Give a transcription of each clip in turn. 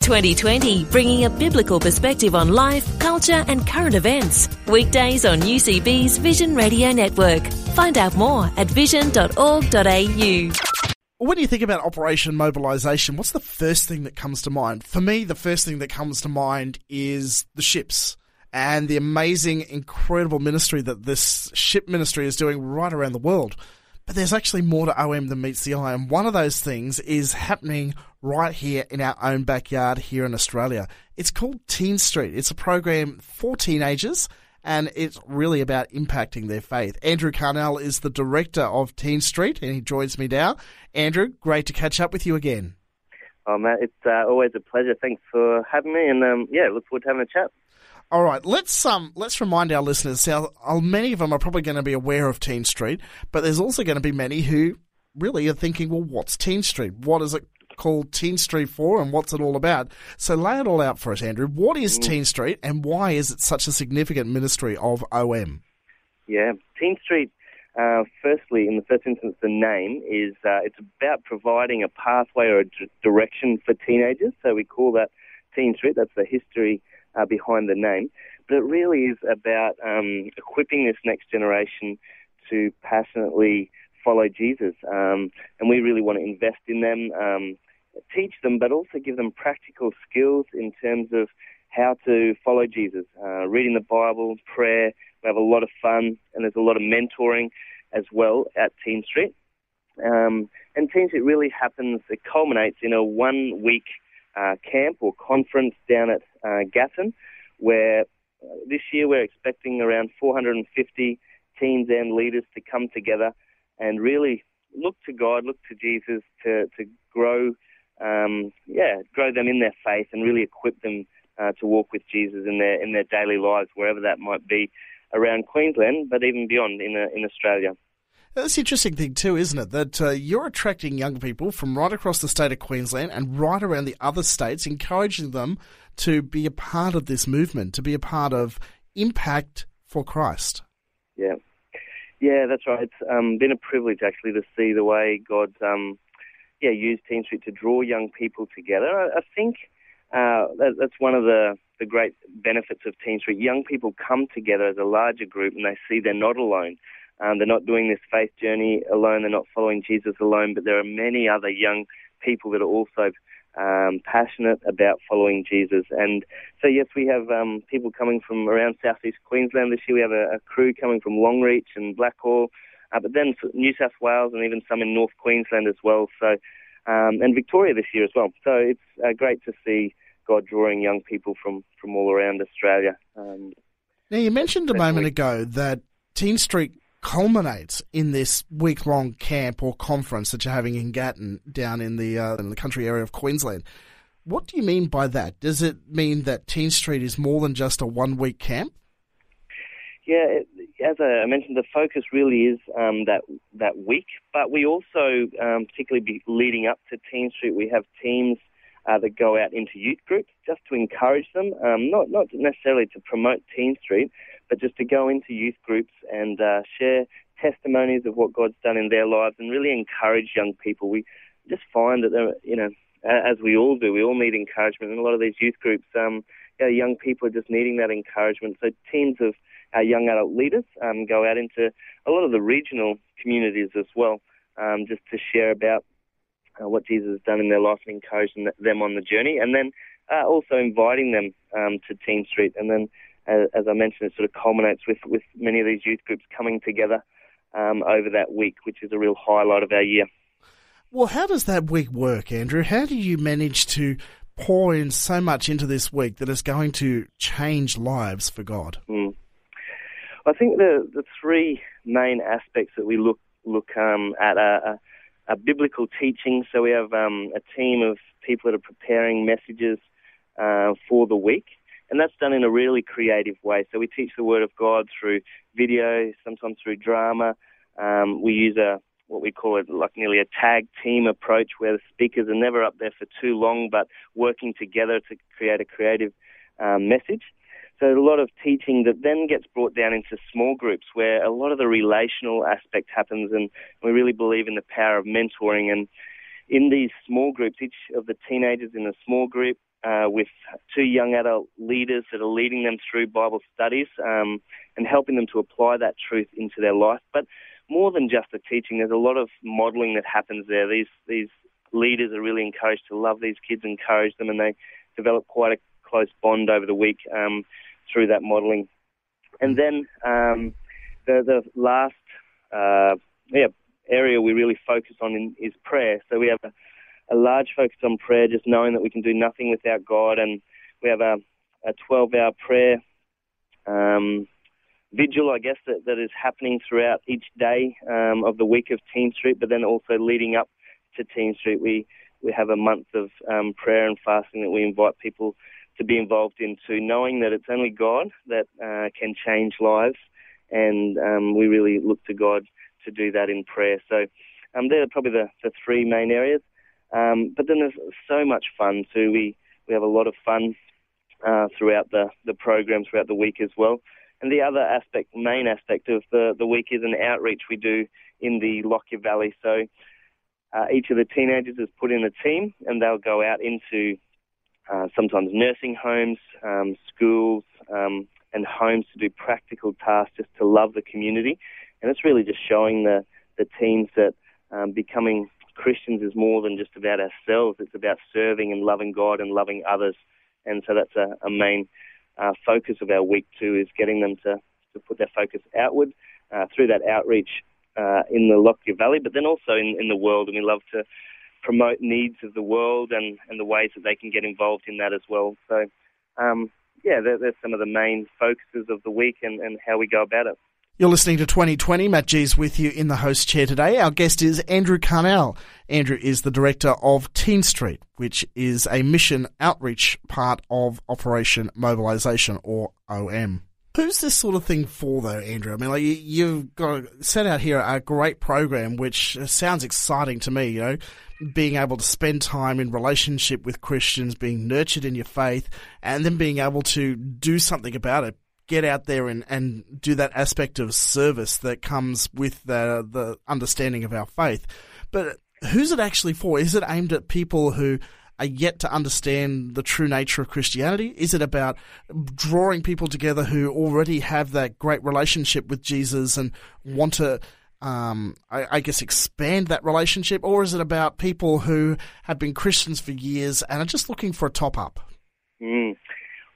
2020, bringing a biblical perspective on life, culture, and current events. Weekdays on UCB's Vision Radio Network. Find out more at vision.org.au. When you think about Operation Mobilisation, what's the first thing that comes to mind? For me, the first thing that comes to mind is the ships and the amazing, incredible ministry that this ship ministry is doing right around the world. But there's actually more to OM than meets the eye, and one of those things is happening right here in our own backyard here in Australia. It's called Teen Street. It's a program for teenagers and it's really about impacting their faith. Andrew Carnell is the director of Teen Street, and he joins me now. Andrew, great to catch up with you again. Oh, Matt, it's uh, always a pleasure. Thanks for having me, and um, yeah, look forward to having a chat. All right, let's um let's remind our listeners. Now, many of them are probably going to be aware of Teen Street, but there's also going to be many who really are thinking, well, what's Teen Street? What is it called Teen Street for, and what's it all about? So lay it all out for us, Andrew. What is mm. Teen Street, and why is it such a significant ministry of OM? Yeah, Teen Street. Uh, firstly, in the first instance, the name is uh, it's about providing a pathway or a d- direction for teenagers. So we call that Teen Street. That's the history uh, behind the name. But it really is about um, equipping this next generation to passionately follow Jesus. Um, and we really want to invest in them, um, teach them, but also give them practical skills in terms of how to follow Jesus. Uh, reading the Bible, prayer, we have a lot of fun, and there's a lot of mentoring as well at Teen Street. Um, and Teen Street really happens, it culminates in a one week uh, camp or conference down at uh, Gatton, where uh, this year we're expecting around 450 teens and leaders to come together and really look to God, look to Jesus to, to grow, um, yeah, grow them in their faith and really equip them uh, to walk with Jesus in their in their daily lives, wherever that might be around Queensland, but even beyond in uh, in Australia. That's the interesting thing too, isn't it? That uh, you're attracting young people from right across the state of Queensland and right around the other states, encouraging them to be a part of this movement, to be a part of impact for Christ. Yeah, yeah, that's right. It's um, been a privilege actually to see the way God, um, yeah, used Teen Street to draw young people together. I, I think uh, that, that's one of the the great benefits of Teen Street. Young people come together as a larger group and they see they're not alone. Um, they're not doing this faith journey alone. They're not following Jesus alone, but there are many other young people that are also um, passionate about following Jesus. And so, yes, we have um, people coming from around southeast Queensland this year. We have a, a crew coming from Longreach and Blackall, uh, but then New South Wales and even some in North Queensland as well. So, um, and Victoria this year as well. So it's uh, great to see God drawing young people from from all around Australia. Um, now, you mentioned a moment ago that Teen Street culminates in this week long camp or conference that you're having in Gatton down in the uh, in the country area of Queensland. What do you mean by that? Does it mean that Teen Street is more than just a one week camp? Yeah, as I mentioned, the focus really is um, that that week, but we also, um, particularly leading up to Teen Street, we have teams uh, that go out into youth groups just to encourage them, um, not not necessarily to promote Teen Street, but just to go into youth groups and uh, share testimonies of what God's done in their lives and really encourage young people. We just find that, you know, as we all do, we all need encouragement. And a lot of these youth groups, um, you know, young people are just needing that encouragement. So teams of our young adult leaders um, go out into a lot of the regional communities as well, um, just to share about uh, what Jesus has done in their life and encouraging them on the journey. And then uh, also inviting them um, to Teen Street and then as I mentioned, it sort of culminates with, with many of these youth groups coming together um, over that week, which is a real highlight of our year. Well, how does that week work, Andrew? How do you manage to pour in so much into this week that is going to change lives for God? Mm. I think the, the three main aspects that we look look um, at are, are, biblical teaching. So we have um, a team of people that are preparing messages uh, for the week and that's done in a really creative way. So we teach the Word of God through video, sometimes through drama. Um, we use a what we call it like nearly a tag team approach where the speakers are never up there for too long but working together to create a creative um, message. So a lot of teaching that then gets brought down into small groups where a lot of the relational aspect happens and we really believe in the power of mentoring and in these small groups, each of the teenagers in a small group uh, with two young adult leaders that are leading them through Bible studies um, and helping them to apply that truth into their life. But more than just the teaching, there's a lot of modelling that happens there. These these leaders are really encouraged to love these kids, encourage them, and they develop quite a close bond over the week um, through that modelling. And then um, the the last uh, yeah area we really focus on in, is prayer. So we have a, a, large focus on prayer, just knowing that we can do nothing without God, and we have a, a 12-hour prayer um, vigil, I guess, that, that is happening throughout each day um, of the week of Teen Street, but then also leading up to Teen Street, we we have a month of um, prayer and fasting that we invite people to be involved into, knowing that it's only God that uh, can change lives, and um, we really look to God to do that in prayer. So um, they're probably the, the three main areas. Um, but then there's so much fun too. We we have a lot of fun uh, throughout the, the program throughout the week as well. And the other aspect, main aspect of the, the week is an outreach we do in the Lockyer Valley. So uh, each of the teenagers is put in a team and they'll go out into uh, sometimes nursing homes, um, schools, um, and homes to do practical tasks just to love the community. And it's really just showing the, the teens that um, becoming Christians is more than just about ourselves. It's about serving and loving God and loving others. And so that's a, a main uh, focus of our week too, is getting them to, to put their focus outward uh, through that outreach uh, in the Lockyer Valley, but then also in, in the world. And we love to promote needs of the world and, and the ways that they can get involved in that as well. So, um, yeah, there's some of the main focuses of the week and, and how we go about it. You're listening to 2020. Matt G's with you in the host chair today. Our guest is Andrew Carnell. Andrew is the director of Teen Street, which is a mission outreach part of Operation Mobilisation or OM. Who's this sort of thing for, though, Andrew? I mean, like you, have got set out here a great program, which sounds exciting to me. You know, being able to spend time in relationship with Christians, being nurtured in your faith, and then being able to do something about it get out there and, and do that aspect of service that comes with the, the understanding of our faith. But who's it actually for? Is it aimed at people who are yet to understand the true nature of Christianity? Is it about drawing people together who already have that great relationship with Jesus and want to, um, I, I, guess, expand that relationship? Or is it about people who have been Christians for years and are just looking for a top up? Mm.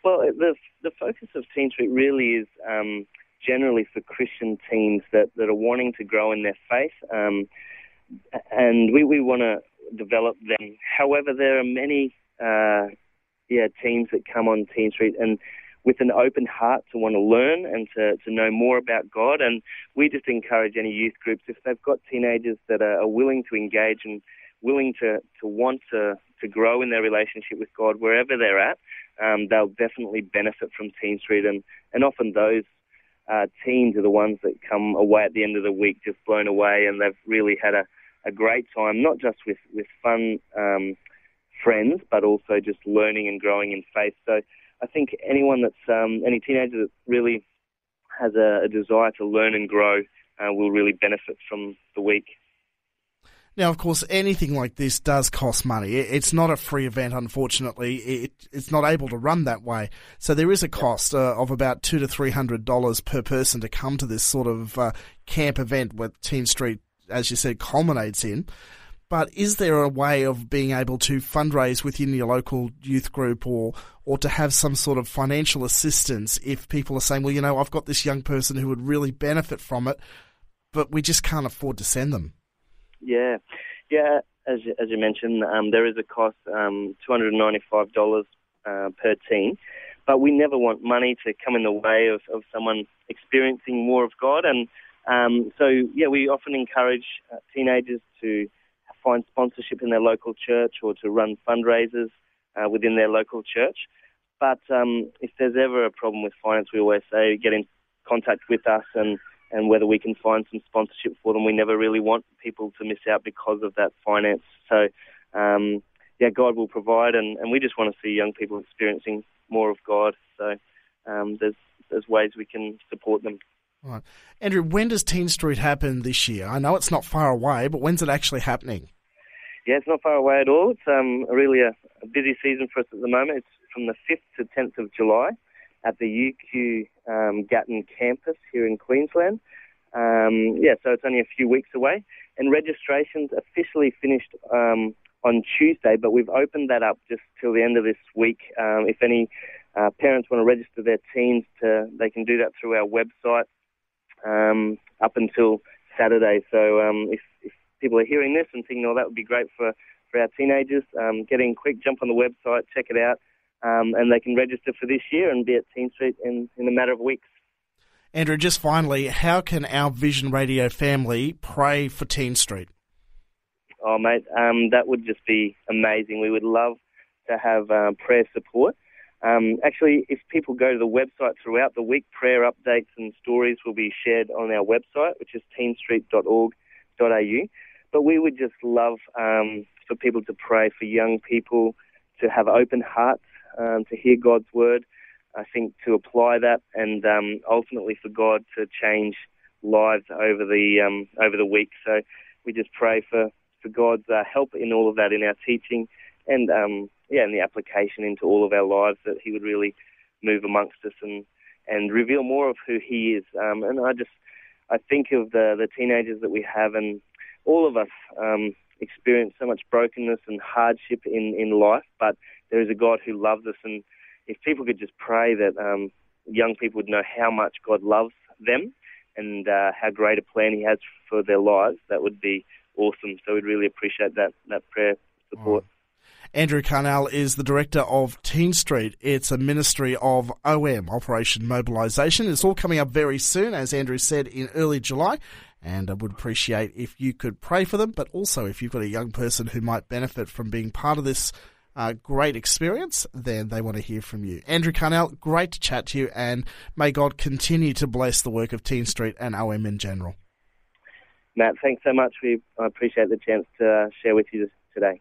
Well, the the focus of Teen Street really is um, generally for Christian teens that, that are wanting to grow in their faith, um, and we, we want to develop them. However, there are many uh, yeah teens that come on Teen Street and with an open heart to want to learn and to, to know more about God. And we just encourage any youth groups, if they've got teenagers that are, are willing to engage and willing to, to want to, to grow in their relationship with God wherever they're at, um, they'll definitely benefit from Teen Street. And, and often those uh, teens are the ones that come away at the end of the week just blown away and they've really had a, a great time, not just with, with fun um, friends, but also just learning and growing in faith. So I think anyone that's, um, any teenager that really has a, a desire to learn and grow uh, will really benefit from the week. Now, of course, anything like this does cost money. It's not a free event, unfortunately. It, it's not able to run that way. So there is a cost uh, of about two to three hundred dollars per person to come to this sort of uh, camp event where Teen Street, as you said, culminates in. But is there a way of being able to fundraise within your local youth group or or to have some sort of financial assistance if people are saying, well, you know, I've got this young person who would really benefit from it, but we just can't afford to send them? Yeah, yeah. As you, as you mentioned, um, there is a cost, um, two hundred and ninety-five dollars uh, per team, but we never want money to come in the way of, of someone experiencing more of God. And um, so, yeah, we often encourage uh, teenagers to find sponsorship in their local church or to run fundraisers uh, within their local church. But um, if there's ever a problem with finance, we always say get in contact with us and, and whether we can find some sponsorship for them. We never really want people to miss out because of that finance. So, um, yeah, God will provide, and, and we just want to see young people experiencing more of God. So um, there's there's ways we can support them. Right. Andrew, when does Teen Street happen this year? I know it's not far away, but when's it actually happening? Yeah, it's not far away at all. It's um, really a, a busy season for us at the moment. It's from the 5th to 10th of July at the UQ um, Gatton campus here in Queensland. Um, yeah, so it's only a few weeks away. And registration's officially finished um, on Tuesday, but we've opened that up just till the end of this week. Um, if any uh, parents want to register their teens, to, they can do that through our website um, up until Saturday. So um, if, if, people are hearing this and thinking, oh, that would be great for, for our teenagers, um, get in quick, jump on the website, check it out, um, and they can register for this year and be at Teen Street in, in a matter of weeks. Andrew, just finally, how can our Vision Radio family pray for Teen Street? Oh, mate, um, that would just be amazing. We would love to have uh, prayer support. Um, actually, if people go to the website throughout the week, prayer updates and stories will be shared on our website, which is teenstreet.org.au. But we would just love um, for people to pray for young people to have open hearts, um, to hear God's word. I think to apply that, and um, ultimately for God to change lives over the um, over the week. So we just pray for for God's uh, help in all of that in our teaching and um, yeah, in the application into all of our lives that He would really move amongst us and and reveal more of who He is. Um, and I just I think of the the teenagers that we have and all of us um, experience so much brokenness and hardship in in life, but there is a God who loves us and if people could just pray that um, young people would know how much God loves them and uh, how great a plan He has for their lives, that would be awesome. So we'd really appreciate that that prayer support. Andrew Carnell is the director of Teen Street. It's a ministry of OM, Operation Mobilisation. It's all coming up very soon, as Andrew said, in early July. And I would appreciate if you could pray for them, but also if you've got a young person who might benefit from being part of this uh, great experience, then they want to hear from you. Andrew Carnell, great to chat to you, and may God continue to bless the work of Teen Street and OM in general. Matt, thanks so much. We I appreciate the chance to uh, share with you today.